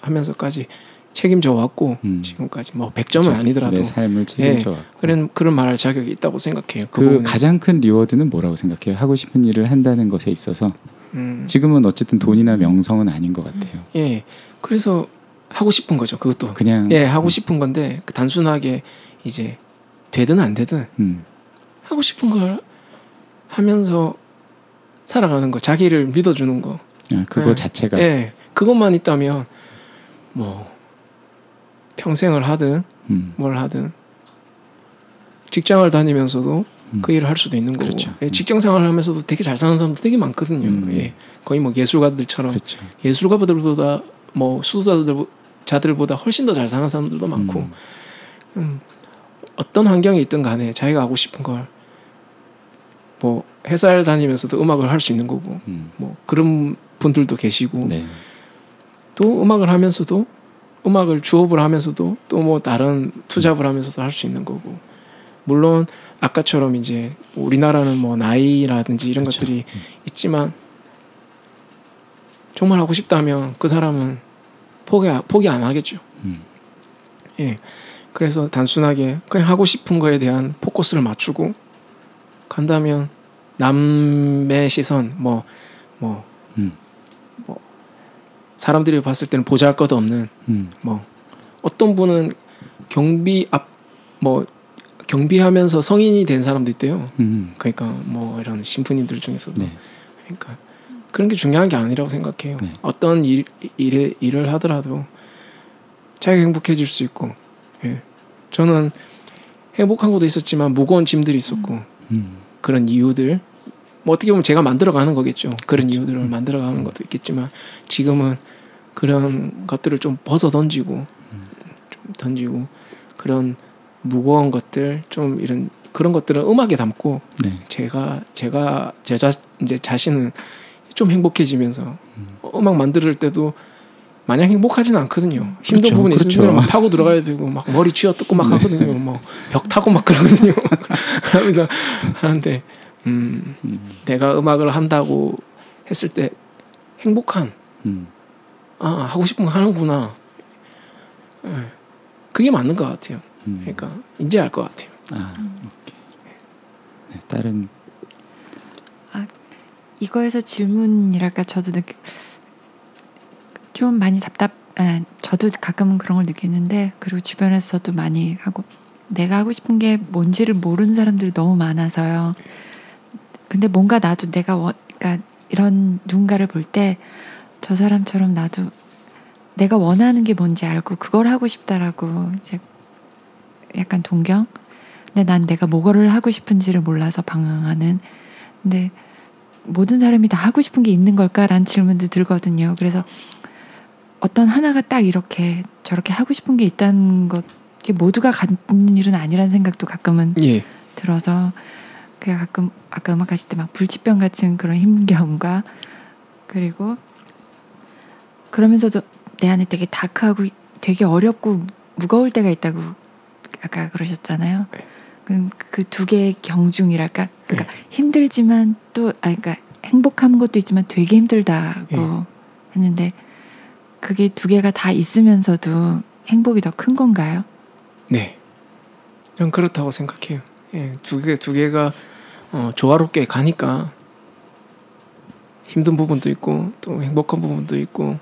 하면서까지 책임져 왔고 음. 지금까지 뭐 100점은 아니더라도 내 삶을 책임져 왔고. 그런 그런 말할 자격이 있다고 생각해요. 그, 그. 가장 큰 reward는 뭐라고 생각해요? 하고 싶은 일을 한다는 것에 있어서 음, 지금은 어쨌든 돈이나 명성은 아닌 것 같아요. 예. 그래서 하고 싶은 거죠. 그것도. 그냥 예, 하고 싶은 건데 그 단순하게 이제 되든 안 되든 음, 하고 싶은 걸 하면서 살아가는 거, 자기를 믿어주는 거. 아, 그거 예. 자체가 예, 그것만 있다면 뭐 평생을 하든 음, 뭘 하든 직장을 다니면서도 음. 그 일을 할 수도 있는 거고 그렇죠. 예, 음. 직장 생활을 하면서도 되게 잘 사는 사람도 되게 많거든요. 음. 예, 거의 뭐 예술가들처럼 그렇죠. 예술가들보다 뭐 수도자들 자들보다 훨씬 더 잘 사는 사람들도 많고 음, 음, 어떤 환경에 있든 간에 자기가 하고 싶은 걸 뭐 회사를 다니면서도 음악을 할 수 있는 거고 음, 뭐 그런 분들도 계시고 네. 또 음악을 하면서도 음악을 주업을 하면서도 또 뭐 다른 투잡을 하면서도 할 수 있는 거고 물론 아까처럼 이제 우리나라는 뭐 나이라든지 이런 그렇죠. 것들이 있지만 정말 하고 싶다면 그 사람은 포기 포기 안 하겠죠. 음, 예. 그래서 단순하게 그냥 하고 싶은 거에 대한 포커스를 맞추고 간다면 남의 시선 뭐뭐 음. 사람들이 봤을 때는 보잘것없는 음. 뭐 어떤 분은 경비 앞 뭐 경비하면서 성인이 된 사람도 있대요. 음. 그러니까 뭐 이런 신부님들 중에서도 네. 그러니까 그런 게 중요한 게 아니라고 생각해요. 네. 어떤 일, 일에, 일을 하더라도 자기가 행복해질 수 있고 예. 저는 행복한 것도 있었지만 무거운 짐들이 있었고 음. 그런 이유들 뭐 어떻게 보면 제가 만들어가는 거겠죠. 그런 그렇죠. 이유들을 만들어가는 것도 있겠지만 지금은 그런 것들을 좀 벗어 던지고 음. 좀 던지고 그런 무거운 것들 좀 이런 그런 것들은 음악에 담고 네. 제가 제가 제 자, 이제 자신은 좀 행복해지면서 음. 어, 음악 만들 때도 마냥 행복하지는 않거든요. 힘든 그렇죠, 부분이 그렇죠. 있으면 막 파고 들어가야 되고 막 머리 쥐어뜯고 막 하거든요. 뭐 벽 타고 막 그러거든요. 그러면서 하는데 음, 음. 내가 음악을 한다고 했을 때 행복한 음. 아 하고 싶은 거 하는구나. 예. 그게 맞는 것 같아요. 음. 그러니까 이제 알 것 같아요. 아, 오케이. 네, 다른 이거에서 질문이랄까 저도 느끼 좀 많이 답답. 아, 저도 가끔은 그런 걸 느끼는데 그리고 주변에서도 많이 하고 내가 하고 싶은 게 뭔지를 모르는 사람들이 너무 많아서요. 근데 뭔가 나도 내가 원, 그러니까 이런 누군가를 볼 때 저 사람처럼 나도 내가 원하는 게 뭔지 알고 그걸 하고 싶다라고 이제 약간 동경. 근데 난 내가 뭐를 하고 싶은지를 몰라서 방황하는. 근데 모든 사람이 다 하고 싶은 게 있는 걸까라는 질문도 들거든요. 그래서 어떤 하나가 딱 이렇게 저렇게 하고 싶은 게 있다는 것, 게 모두가 갖는 일은 아니라는 생각도 가끔은 예. 들어서 그냥 가끔 아까 음악 하실 때 막 불치병 같은 그런 힘겨움과 그리고 그러면서도 내 안에 되게 다크하고 되게 어렵고 무거울 때가 있다고 아까 그러셨잖아요. 네. 그럼 그 두 개의 경중이랄까 그러니까 힘들지만 또 아 그러니까 행복한 것도 있지만 되게 힘들다고 네. 했는데 그게 두 개가 다 있으면서도 행복이 더 큰 건가요? 네. 전 그렇다고 생각해요. 예, 두 개, 두 개가 어, 조화롭게 가니까 힘든 부분도 있고 또 행복한 부분도 있고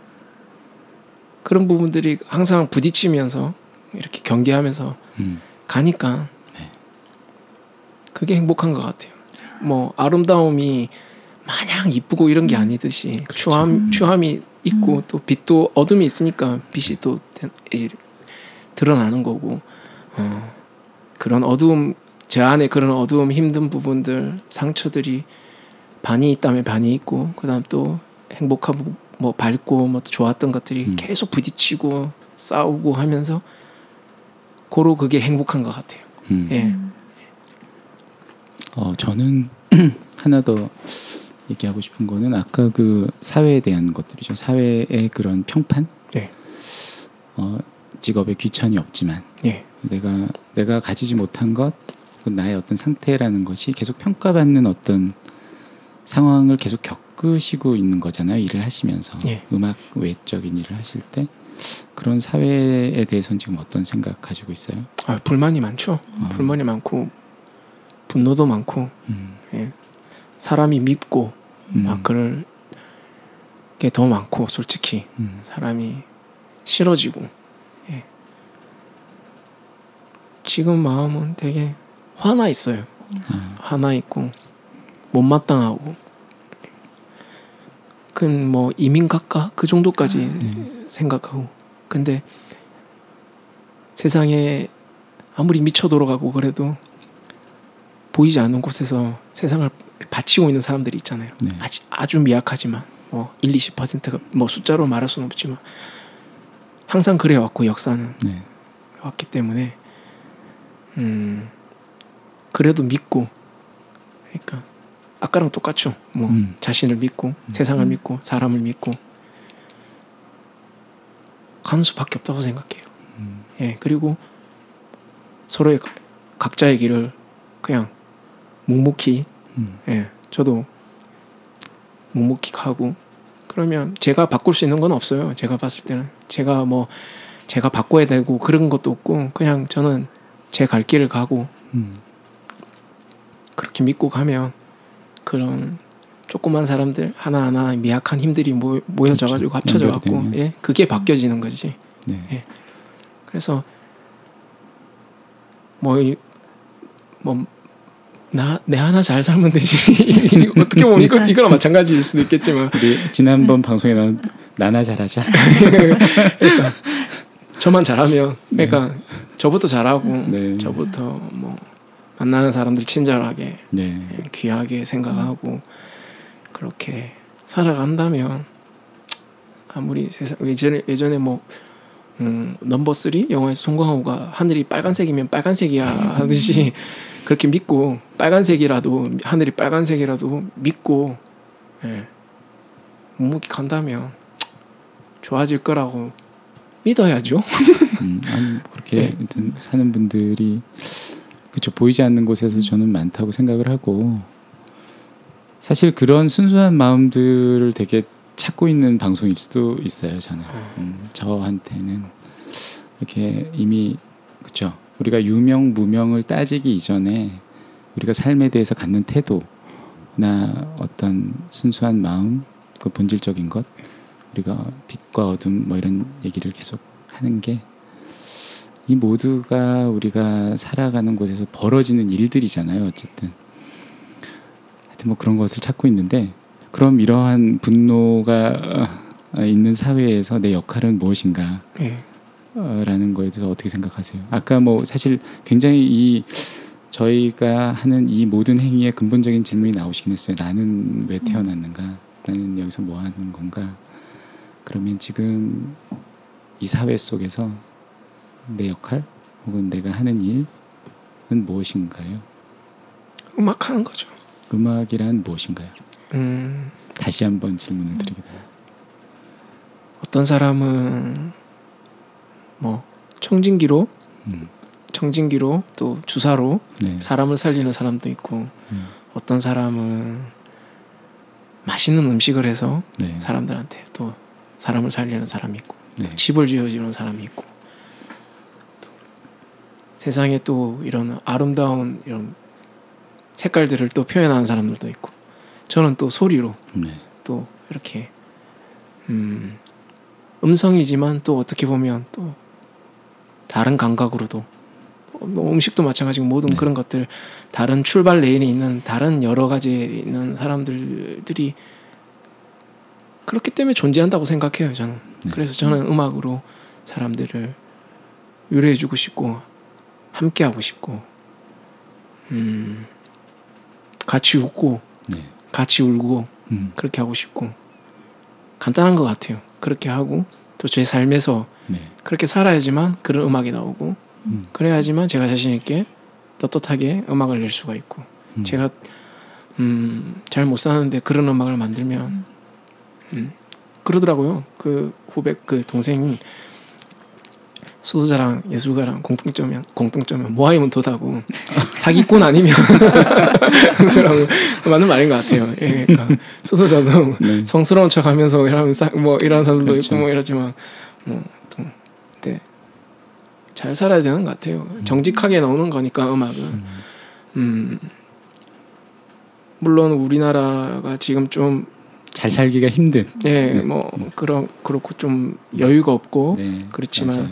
그런 부분들이 항상 부딪히면서 이렇게 경계하면서 음. 가니까 네. 그게 행복한 것 같아요. 뭐 아름다움이 마냥 이쁘고 이런 게 아니듯이 추함 음. 추함이 있고 음. 또 빛도 어둠이 있으니까 빛이 또 드러나는 거고 어, 그런 어두움 제 안에 그런 어두움 힘든 부분들 상처들이 반이 있다면 반이 있고 그다음 또 행복하고 뭐 밝고 뭐 좋았던 것들이 음. 계속 부딪히고 싸우고 하면서 고로 그게 행복한 것 같아요. 음. 예. 음. 어, 저는 하나 더 얘기하고 싶은 거는 아까 그 사회에 대한 것들이죠. 사회의 그런 평판. 네. 어, 직업에 귀천이 없지만 예. 내가 내가 가지지 못한 것, 그 나의 어떤 상태라는 것이 계속 평가받는 어떤 상황을 계속 겪 으시고 있는 거잖아요. 일을 하시면서 예. 음악 외적인 일을 하실 때 그런 사회에 대해서는 지금 어떤 생각 가지고 있어요? 아, 불만이 많죠. 어. 불만이 많고 분노도 많고 음, 예. 사람이 밉고 음, 막 그럴 게 더 많고 솔직히 음, 사람이 싫어지고 예. 지금 마음은 되게 화나 있어요. 아, 화나 있고 못마땅하고 그뭐 이민 갈까 그 정도까지 네. 생각하고 근데 세상에 아무리 미쳐 돌아가고 그래도 보이지 않는 곳에서 세상을 바치고 있는 사람들이 있잖아요. 네. 아주, 아주 미약하지만 뭐 1, 20%가 뭐 숫자로 말할 수는 없지만 항상 그래 왔고 역사는 네. 왔기 때문에 음 그래도 믿고 그러니까 아까랑 똑같죠. 뭐 음. 자신을 믿고 세상을 음. 믿고 사람을 믿고 가는 수밖에 없다고 생각해요. 음, 예 그리고 서로의 가- 각자의 길을 그냥 묵묵히 음, 예 저도 묵묵히 가고 그러면 제가 바꿀 수 있는 건 없어요. 제가 봤을 때는 제가 뭐 제가 바꿔야 되고 그런 것도 없고 그냥 저는 제 갈 길을 가고 음, 그렇게 믿고 가면 그런 조그만 사람들 하나하나 미약한 힘들이 모, 모여져 가지고 그렇죠. 합쳐져 갖고. 예 그게 바뀌어지는 거지. 네. 그래서 뭐뭐 나 내 하나 잘 살면 되지 어떻게 보면 이거 이거랑 마찬가지일 수도 있겠지만 지난번 방송에 나온 나나 잘하자. 그러니까 저만 잘하면 그러니까 저부터 잘하고 네. 저부터 뭐 만나는 사람들 친절하게 네. 귀하게 생각하고 그렇게 살아간다면 아무리 세상 예전에 예전에 뭐 음, 넘버 3 영화에서 송강호가 하늘이 빨간색이면 빨간색이야 하듯이 그렇게 믿고 빨간색이라도 하늘이 빨간색이라도 믿고 예, 묵묵히 간다면 좋아질 거라고 믿어야죠. 음, 아니 그렇게 네. 하여튼 사는 분들이 그쵸 보이지 않는 곳에서 저는 많다고 생각을 하고 사실 그런 순수한 마음들을 되게 찾고 있는 방송일 수도 있어요 저는. 음, 저한테는. 이렇게 이미 그쵸 우리가 유명 무명을 따지기 이전에 우리가 삶에 대해서 갖는 태도나 어떤 순수한 마음 그 본질적인 것 우리가 빛과 어둠 뭐 이런 얘기를 계속 하는 게 이 모두가 우리가 살아가는 곳에서 벌어지는 일들이잖아요. 어쨌든 하여튼 뭐 그런 것을 찾고 있는데 그럼 이러한 분노가 어, 있는 사회에서 내 역할은 무엇인가? 예. 어, 라는 거에 대해서 어떻게 생각하세요? 아까 뭐 사실 굉장히 이 저희가 하는 이 모든 행위에 근본적인 질문이 나오시긴 했어요. 나는 왜 태어났는가? 나는 여기서 뭐 하는 건가? 그러면 지금 이 사회 속에서 내 역할 혹은 내가 하는 일은 무엇인가요? 음악 하는 거죠. 음악이란 무엇인가요? 음, 다시 한번 질문을 드리겠습니다. 어떤 사람은 뭐 청진기로 음, 청진기로 또 주사로 네. 사람을 살리는 사람도 있고 음, 어떤 사람은 맛있는 음식을 해서 네. 사람들한테 또 사람을 살리는 사람이 있고 네. 집을 지어주는 사람이 있고 또 세상에 또 이런 아름다운 이런 색깔들을 또 표현하는 사람들도 있고 저는 또 소리로 네. 또 이렇게 음, 음성이지만 또 어떻게 보면 또 다른 감각으로도 뭐 음식도 마찬가지고 모든 네. 그런 것들 다른 출발 레인이 있는 다른 여러 가지 있는 사람들들이 그렇기 때문에 존재한다고 생각해요 저는 네. 그래서 저는 음악으로 사람들을 위로해주고 싶고 함께 하고 싶고 음, 같이 웃고 네. 같이 울고 음, 그렇게 하고 싶고 간단한 것 같아요. 그렇게 하고 또 제 삶에서 네. 그렇게 살아야지만 그런 음악이 나오고 음, 그래야지만 제가 자신 있게 떳떳하게 음악을 낼 수가 있고 음. 제가 음, 잘 못 사는데 그런 음악을 만들면 음, 그러더라고요. 그 후배 그 동생이 수도자랑 예술가랑 공통점이 공통점은 모하이면 도다고 사기꾼 아니면 그라고 맞는 말인 것 같아요. 예, 그러니까 수도자도 네. 성스러운 척하면서 이러면 사- 뭐 이런 사람도 그렇죠. 있고 뭐 이러지만 뭐 또 네. 잘 살아야 되는 것 같아요. 정직하게 나오는 거니까 음악은 음 물론 우리나라가 지금 좀잘 살기가 힘든. 예, 뭐 그런 그렇고 좀 여유가 없고 네. 그렇지만 맞아요.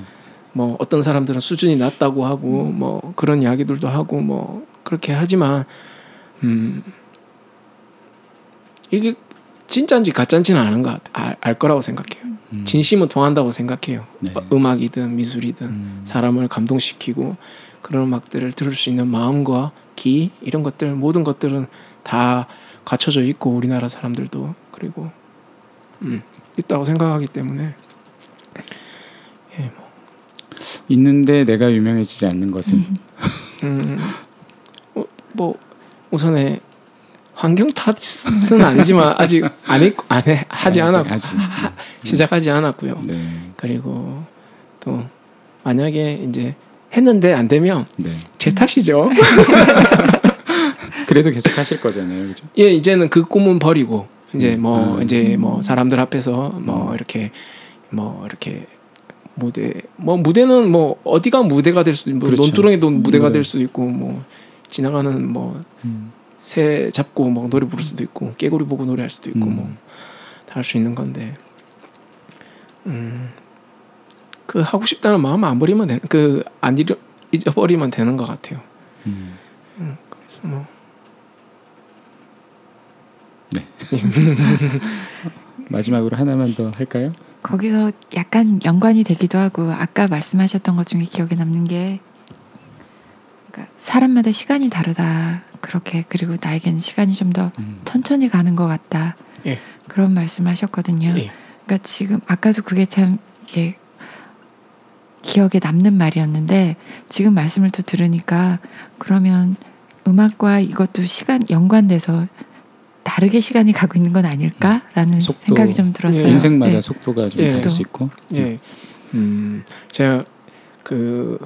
뭐 어떤 사람들은 수준이 낮다고 하고 뭐 그런 이야기들도 하고 뭐 그렇게 하지만 음 이게 진짜인지 가짜인지는 아는 것 같아 알, 알 거라고 생각해요. 음. 진심은 통한다고 생각해요. 네. 어, 음악이든 미술이든 음. 사람을 감동시키고 그런 음악들을 들을 수 있는 마음과 기 이런 것들 모든 것들은 다 갖춰져 있고 우리나라 사람들도 그리고 음, 있다고 생각하기 때문에 예, 뭐, 있는데 내가 유명해지지 않는 것은 음, 어, 뭐 우선에 환경 탓은 아니지만 아직 안, 했, 안 해, 하지 않았고 아직. 하- 시작하지 않았고요. 네. 그리고 또 만약에 이제 했는데 안 되면 네. 제 탓이죠. 그래도 계속 하실 거잖아요, 그죠? 예, 이제는 그 꿈은 버리고 이제 음. 뭐 음. 이제 뭐 사람들 앞에서 뭐 음. 이렇게 뭐 이렇게 무대 뭐 무대는 뭐 어디가 무대가 될 수도 있고 뭐 그렇죠. 논두렁이도 무대가 네. 될 수도 있고 뭐 지나가는 뭐 음. 새 잡고 뭐 노래 부를 수도 있고 깨구리 보고 노래할 수도 있고 음. 뭐다 할 수 있는 건데 음, 그 하고 싶다는 마음 안 버리면 되는 그안 잊어 잊어버리면 되는 것 같아요. 음. 그래서 뭐 마지막으로 하나만 더 할까요? 거기서 약간 연관이 되기도 하고 아까 말씀하셨던 것 중에 기억에 남는 게 그러니까 사람마다 시간이 다르다 그렇게 그리고 나에게는 시간이 좀더 음. 천천히 가는 것 같다 예. 그런 말씀하셨거든요. 예. 그러니까 지금 아까도 그게 참 이게 기억에 남는 말이었는데 지금 말씀을 또 들으니까 그러면 음악과 이것도 시간 연관돼서 다르게 시간이 가고 있는 건 아닐까라는 속도, 생각이 좀 들었어요. 예. 인생마다 네. 속도가 좀 예. 다를 수 있고. 예. 음, 제가 그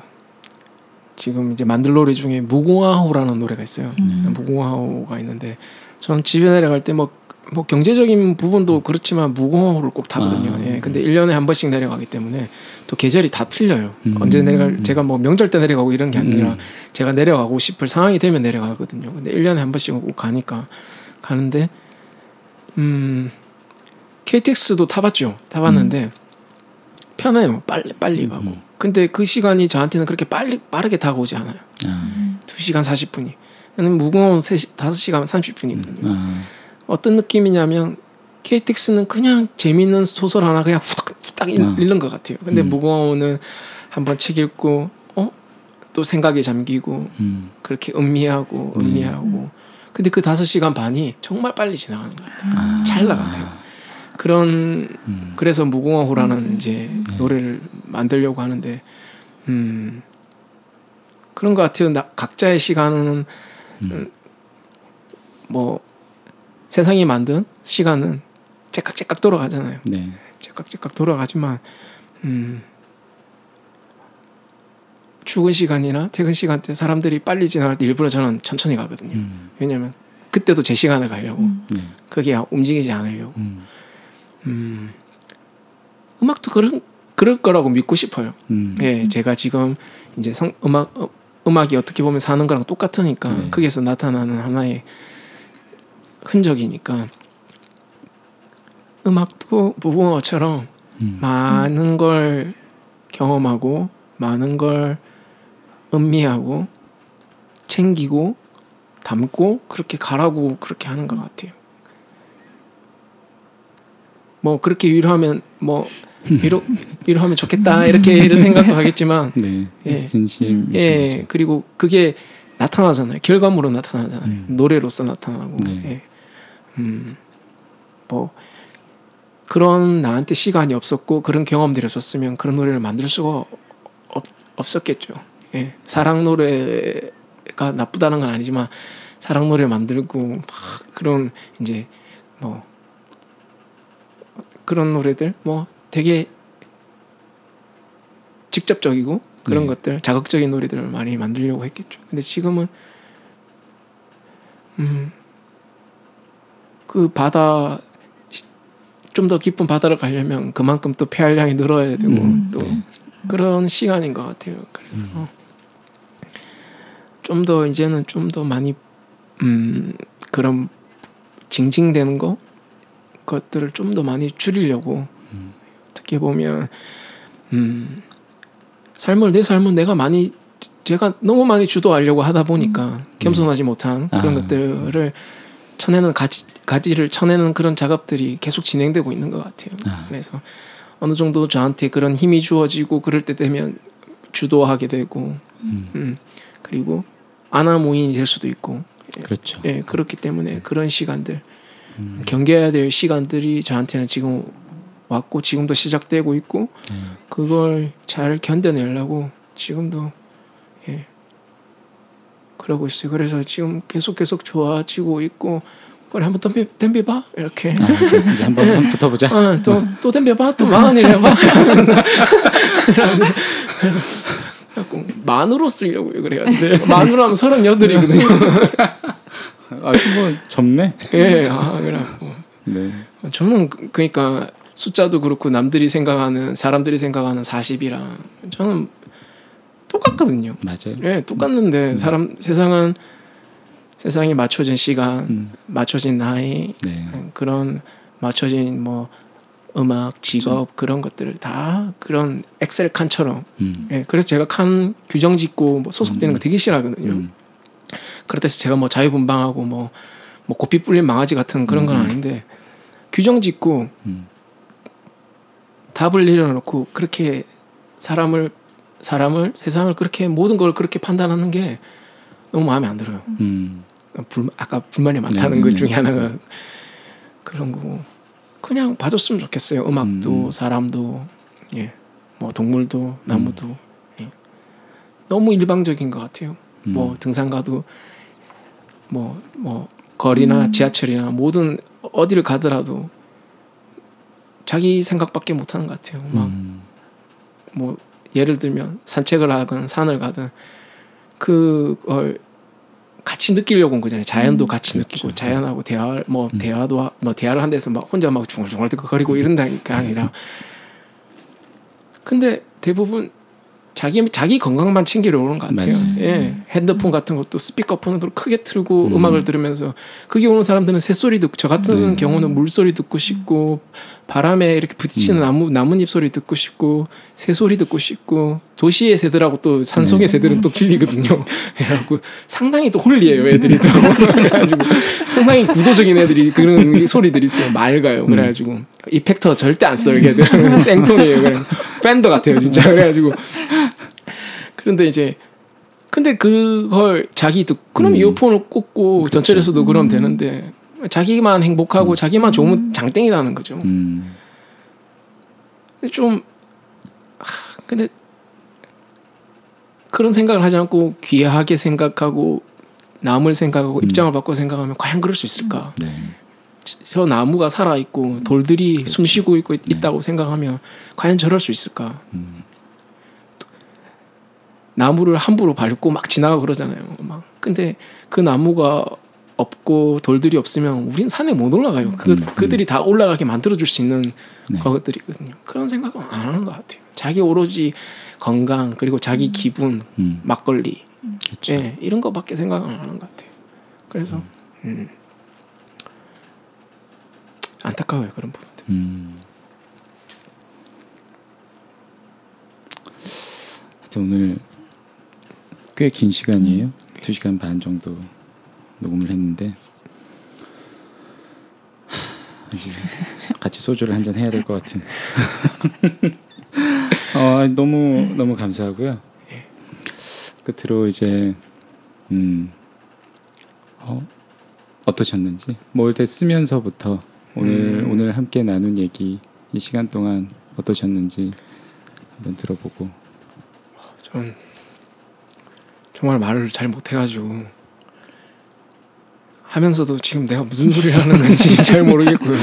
지금 이제 만들 노래 중에 무궁화호라는 노래가 있어요. 음. 무궁화호가 있는데 저는 집에 내려갈 때 뭐 뭐 경제적인 부분도 그렇지만 무궁화호를 꼭 타거든요. 아. 예. 근데 1년에 한 번씩 내려가기 때문에 또 계절이 다 틀려요. 음. 언제 내려갈 음. 제가 뭐 명절 때 내려가고 이런 게 아니라 음. 제가 내려가고 싶을 상황이 되면 내려가거든요. 근데 1년에 한 번씩 꼭 가니까 가는데 음 KTX도 타봤죠. 타봤는데 편해요. 빨리 빨리 가고. 음. 근데 그 시간이 저한테는 그렇게 빨리 빠르게 다가오지 않아요. 아, 2시간 40분이. 무거운 3시, 5시간 30분이거든요. 아, 어떤 느낌이냐면 KTX는 그냥 재밌는 소설 하나 그냥 후딱 후딱 읽- 아. 읽는 것 같아요. 근데 음. 무거운은 한번 책 읽고 어? 또 생각에 잠기고 음, 그렇게 음미하고 네. 음미하고 근데 그 다섯 시간 반이 정말 빨리 지나가는 것 같아요. 아, 찰나 같아요. 그런 음, 그래서 무궁화호라는 이제 노래를 만들려고 하는데 음 그런 것 같아요. 나, 각자의 시간은 음. 뭐 세상이 만든 시간은 째깍째깍 돌아가잖아요. 네, 째깍째깍 돌아가지만 음 출근 시간이나 퇴근 시간 때 사람들이 빨리 지나갈 때 일부러 저는 천천히 가거든요. 음, 왜냐면 그때도 제 시간을 가려고 음. 네, 그게 움직이지 않으려고 음, 음 음악도 그런 그럴 거라고 믿고 싶어요. 음, 예, 제가 지금 이제 성, 음악 어, 음악이 어떻게 보면 사는 거랑 똑같으니까 네. 거기에서 나타나는 하나의 흔적이니까 음악도 무궁화처럼 음, 많은 걸 경험하고 많은 걸 음미하고 챙기고 담고 그렇게 가라고 그렇게 하는 것 같아요. 뭐 그렇게 위로하면 뭐 위로 위로하면 좋겠다 이렇게 이런 생각도 하겠지만 네, 예. 진심이신 예. 그리고 그게 나타나잖아요 결과물로 나타나잖아요 음. 노래로서 나타나고 네. 예. 음뭐 그런 나한테 시간이 없었고 그런 경험들이 없었으면 그런 노래를 만들 수가 없, 없었겠죠 예 사랑 노래가 나쁘다는 건 아니지만 사랑 노래 만들고 막 그런 이제 뭐 그런 노래들 뭐 되게 직접적이고 그런 네. 것들 자극적인 노래들을 많이 만들려고 했겠죠. 근데 지금은 음 그 바다 좀 더 깊은 바다를 가려면 그만큼 또 폐활량이 늘어야 되고 음, 또 네. 그런 시간인 것 같아요. 그래서 좀 더 이제는 좀 더 많이 음 그런 징징대는 거 것들을 좀 더 많이 줄이려고 음. 어떻게 보면 음 삶을 내 삶은 내가 많이 제가 너무 많이 주도하려고 하다 보니까 겸손하지 못한 그런 아. 것들을 쳐내는 가지 가지를 쳐내는 그런 작업들이 계속 진행되고 있는 것 같아요. 아. 그래서 어느 정도 저한테 그런 힘이 주어지고 그럴 때 되면 주도하게 되고 음, 음, 그리고 아나무인이 될 수도 있고. 그렇죠. 예 그렇기 때문에 그런 시간들. 음, 경계해야 될 시간들이 저한테는 지금 왔고 지금도 시작되고 있고 네. 그걸 잘 견뎌내려고 지금도 예 그러고 있어요. 그래서 지금 계속 계속 좋아지고 있고 그래 한번 덤벼 덤벼봐? 이렇게. 아, 이제, 이제 한번 한번 붙어보자. 아, 또또 덤벼봐? 또 마흔이래 봐 이러면서 자꾸 만으로 쓰려고요 그래요. 이제 만으로 하면 서른 여덟이거든요. 아, 뭐 젊네. 예, 아 그래갖고 네. 저는 그- 그러니까 숫자도 그렇고 남들이 생각하는 사람들이 생각하는 40이랑 저는 똑같거든요. 맞아요. 예, 똑같는데 사람 세상은 세상에 맞춰진 시간, 음. 맞춰진 나이, 네. 그런 맞춰진 뭐 음악, 직업 그런 것들을 다 그런 엑셀 칸처럼. 음. 예, 그래서 제가 칸 규정 짓고 뭐 소속되는 거 되게 싫어하거든요. 음. 그렇다 해서 제가 뭐 자유분방하고 뭐, 뭐 고삐 뿔린 망아지 같은 그런 건 음. 아닌데 규정 짓고 음. 답을 내려놓고 그렇게 사람을 사람을 세상을 그렇게 모든 걸 그렇게 판단하는 게 너무 마음에 안 들어요. 음. 불, 아까 불만이 많다는 네, 것 네, 중에 네. 하나가 그런 거고 그냥 봐줬으면 좋겠어요. 음악도 음. 사람도 예, 뭐 동물도 나무도 예. 너무 일방적인 것 같아요. 음. 뭐 등산 가도 뭐뭐 거리나 음. 지하철이나 모든 어디를 가더라도 자기 생각밖에 못 하는 것 같아요. 막 음. 뭐 예를 들면 산책을 하건 산을 가든 그걸 같이 느끼려고 온 거잖아요. 자연도 음. 같이 느끼고 그렇죠. 자연하고 대화 뭐 음. 대화도 하- 뭐 대화를 한 데서 막 혼자 막 중얼중얼 거리고 이런다니까 아니라 근데 대부분 자기 자기 건강만 챙기려고 오는 것 같아요. 맞아요. 예, 핸드폰 같은 것도 스피커폰으로 크게 틀고 음. 음. 악을 들으면서 그게 오는 사람들은 새소리 듣고 저 같은 네. 경우는 물소리 듣고 싶고 바람에 이렇게 부딪히는 음. 나무 나뭇잎 소리 듣고 싶고 새 소리 듣고 싶고 도시의 새들하고 또 산속의 네. 새들은 또 틀리거든요. 그래갖고 상당히 또 홀리해요 애들이 또 그래가지고 상당히 구도적인 애들이 그런 소리들이 있어요. 맑아요. 그래가지고 이펙터 절대 안 써요. 걔들은 생통이에요. 그래 팬더 같아요 진짜. 그래가지고 그런데 이제 근데 그걸 자기 듣 그럼 음. 이어폰을 꽂고 전철에서도 그러면 되는데 자기만 행복하고 음. 자기만 좋으면 장땡이라는 거죠. 음. 좀 아, 근데 그런 생각을 하지 않고 귀하게 생각하고 남을 생각하고 음. 입장을 바꿔 생각하면 과연 그럴 수 있을까? 네. 저 나무가 살아 있고 돌들이 숨 쉬고 있고 있- 있다고 생각하면 과연 저럴 수 있을까? 음. 나무를 함부로 밟고 막 지나가 그러잖아요. 막 근데 그 나무가 없고 돌들이 없으면 우린 산에 못 올라가요. 그 음, 음. 그들이 다 올라가게 만들어 줄 수 있는 네. 것들이거든요. 그런 생각은 안 하는 것 같아요. 자기 오로지 건강 그리고 자기 기분 음. 막걸리 그렇죠. 예, 이런 거밖에 생각 안 하는 것 같아요. 그래서 음. 안타까워요 그런 부분들. 음. 하여튼 오늘 꽤 긴 시간이에요. 두 시간 반 정도 녹음을 했는데 이제 같이 소주를 한 잔 해야 될 것 같은. 어, 너무 너무 감사하고요. 끝으로 이제 음, 어, 어떠셨는지 뭐 일단 쓰면서부터 오늘 음. 오늘 함께 나눈 얘기 이 시간 동안 어떠셨는지 한번 들어보고 전 정말 말을 잘 못해가지고 하면서도 지금 내가 무슨 소리를 하는 건지 잘 모르겠고요.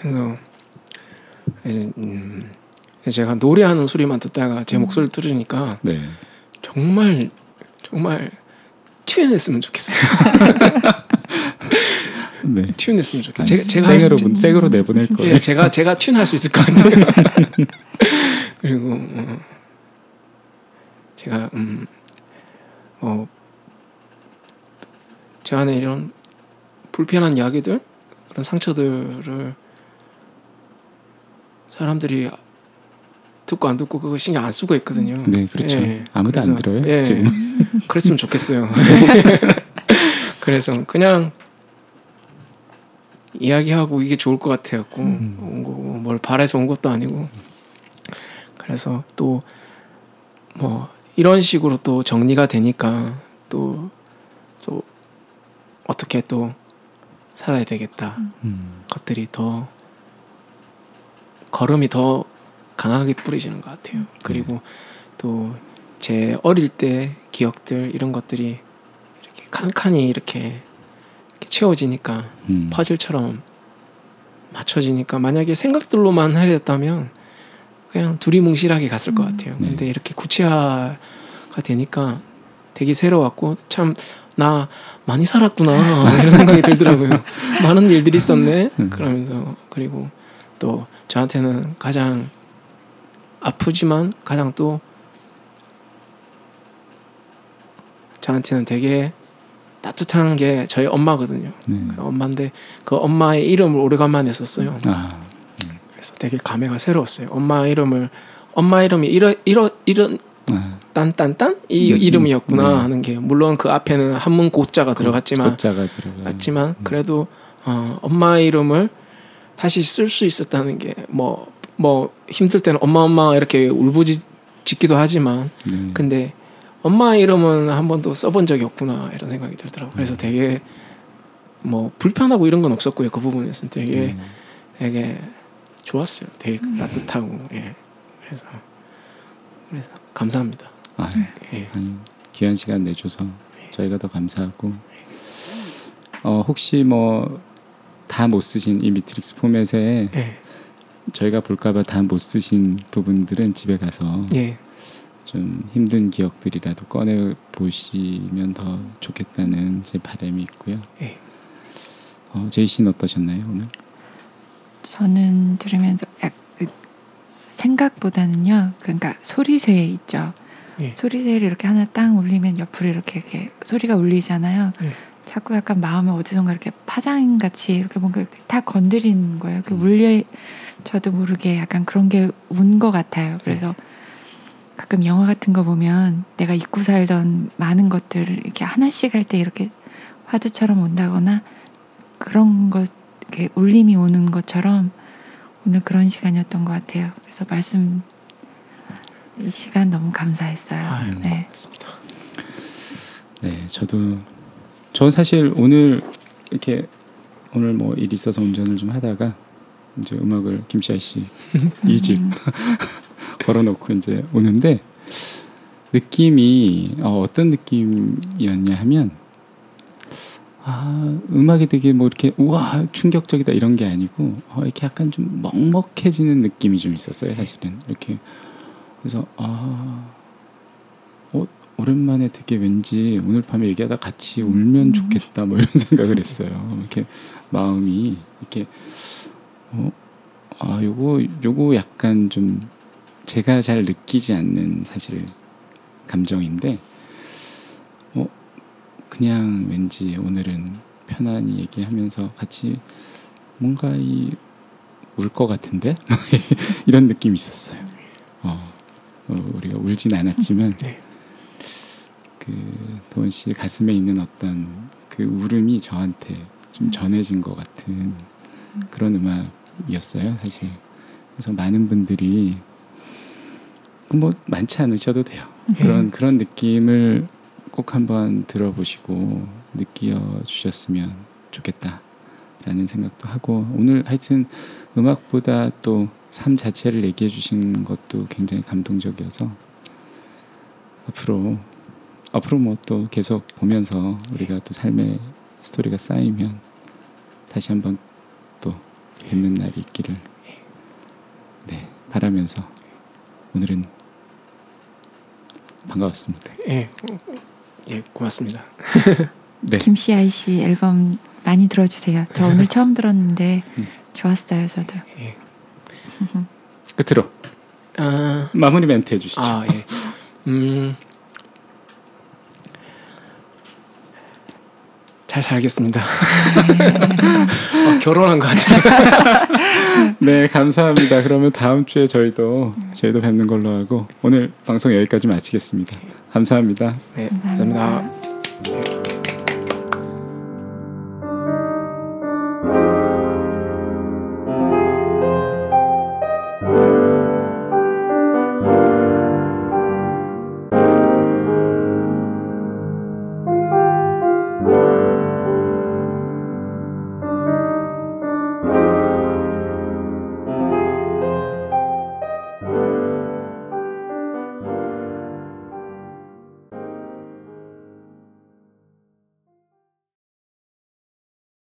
그래서 이제 음, 제가 노래하는 소리만 듣다가 제 목소리를 들으니까 네 정말 정말 튜냈으면 좋겠어요. 네. 튜냈으면 좋겠어요. 제가 생으로 수- 문- 생으로 내보낼 거예요. 예, 제가 제가 튠할 수 있을 것 같아요. 그리고 어, 제가 음, 어, 제 안에 이런 불편한 이야기들, 그런 상처들을 사람들이 듣고 안 듣고 그거 신경 안 쓰고 있거든요. 네, 그렇죠. 예, 아무도 안 그래서, 들어요, 예, 지금. 그랬으면 좋겠어요. 그래서 그냥 이야기하고 이게 좋을 것 같아갖고 음. 온 거고 뭘 바래서 온 것도 아니고 그래서 또 뭐 이런 식으로 또 정리가 되니까 또또 어떻게 또 살아야 되겠다 음, 것들이 더 걸음이 더 강하게 뿌려지는 것 같아요. 그리고 또 제 어릴 때 기억들 이런 것들이 이렇게 칸칸이 이렇게, 이렇게 채워지니까 음. 퍼즐처럼 맞춰지니까 만약에 생각들로만 하였다면 그냥 두리뭉실하게 갔을 것 같아요. 네. 근데 이렇게 구체화가 되니까 되게 새로웠고 참 나 많이 살았구나 이런 생각이 들더라고요. 많은 일들이 있었네. 음. 그러면서 그리고 또 저한테는 가장 아프지만 가장 또 저한테는 되게 따뜻한 게 저희 엄마거든요. 네. 엄마인데 그 엄마의 이름을 오래간만에 썼어요. 아, 그래서 되게 감회가 새로웠어요. 엄마 이름을 엄마 이름이 이런 이런 이런 아 딴딴딴 이 음, 이름이었구나 네. 하는 게 물론 그 앞에는 한문 고자가 들어갔지만 고자가 들어가. 맞지만 그래도 어, 엄마 이름을 다시 쓸 수 있었다는 게뭐뭐 힘들 때는 엄마 엄마 이렇게 울부짖기도 하지만 네. 근데 엄마 이름은 한 번도 써본 적이 없구나 이런 생각이 들더라고. 요 그래서 되게 뭐 불편하고 이런 건 없었고요. 그 부분에서는 되게 네. 되게 좋았어요. 되게 따뜻하고 예. 그래서 그래서 감사합니다. 아, 예. 아니, 귀한 시간 내줘서 저희가 더 감사하고 어, 혹시 뭐 다 못 쓰신 이 미트릭스 포맷에 예. 저희가 볼까봐 다 못 쓰신 부분들은 집에 가서 예. 좀 힘든 기억들이라도 꺼내 보시면 더 좋겠다는 제 바람이 있고요. 예. 어, 제이 씨는 어떠셨나요 오늘? 저는 들으면서 약, 그 생각보다는요. 그러니까 소리새 있죠. 예. 소리새를 이렇게 하나 땅 울리면 옆으로 이렇게, 이렇게 소리가 울리잖아요. 예. 자꾸 약간 마음을 어디선가 이렇게 파장 같이 이렇게 뭔가 이렇게 다 건드리는 거예요. 그 울려 저도 모르게 약간 그런 게 운 것 같아요. 그래서 가끔 영화 같은 거 보면 내가 잊고 살던 많은 것들을 이렇게 하나씩 할 때 이렇게 화두처럼 온다거나 그런 것 이렇게 울림이 오는 것처럼 오늘 그런 시간이었던 것 같아요. 그래서 말씀 이 시간 너무 감사했어요. 아유, 네. 맞습니다. 네, 저도 저 사실 오늘 이렇게 오늘 뭐 일 있어서 운전을 좀 하다가 이제 음악을 김시아 씨 이집 걸어놓고 이제 오는데 느낌이 어, 어떤 느낌이었냐 하면 아 음악이 되게 뭐 이렇게 우와 충격적이다 이런 게 아니고 어, 이렇게 약간 좀 먹먹해지는 느낌이 좀 있었어요 사실은 이렇게 그래서 아 어, 오랜만에 되게 왠지 오늘 밤에 얘기하다 같이 울면 좋겠다 뭐 이런 생각을 했어요. 이렇게 마음이 이렇게 어, 아 요거 요거 약간 좀 제가 잘 느끼지 않는 사실 감정인데 어 그냥 왠지 오늘은 편안히 얘기하면서 같이 뭔가 이 울 것 같은데? 이런 느낌이 있었어요. 어, 어, 우리가 울진 않았지만 네. 그 도원 씨 가슴에 있는 어떤 그 울음이 저한테 좀 전해진 것 같은 그런 음악이었어요, 사실. 그래서 많은 분들이 그뭐 많지 않으셔도 돼요. 그런 그런 느낌을 꼭 한번 들어보시고 느끼어 주셨으면 좋겠다라는 생각도 하고 오늘 하여튼 음악보다 또 삶 자체를 얘기해 주신 것도 굉장히 감동적이어서 앞으로 앞으로 뭐 또 계속 보면서 우리가 또 삶의 스토리가 쌓이면 다시 한번 또 뵙는 날이 있기를 네 바라면서 오늘은 반가웠습니다. 예. 예, 고맙습니다. 네. 김씨아이 씨 앨범 많이 들어주세요. 저 오늘 처음 들었는데 음. 좋았어요, 저도. 예. 끝으로 아, 마무리 멘트 해주시죠. 아, 예. 음. 잘 살겠습니다. 어, 결혼한 것 같아요. 네, 감사합니다. 그러면 다음 주에 저희도 저희도 뵙는 걸로 하고 오늘 방송 여기까지 마치겠습니다. 감사합니다. 네, 감사합니다. 감사합니다.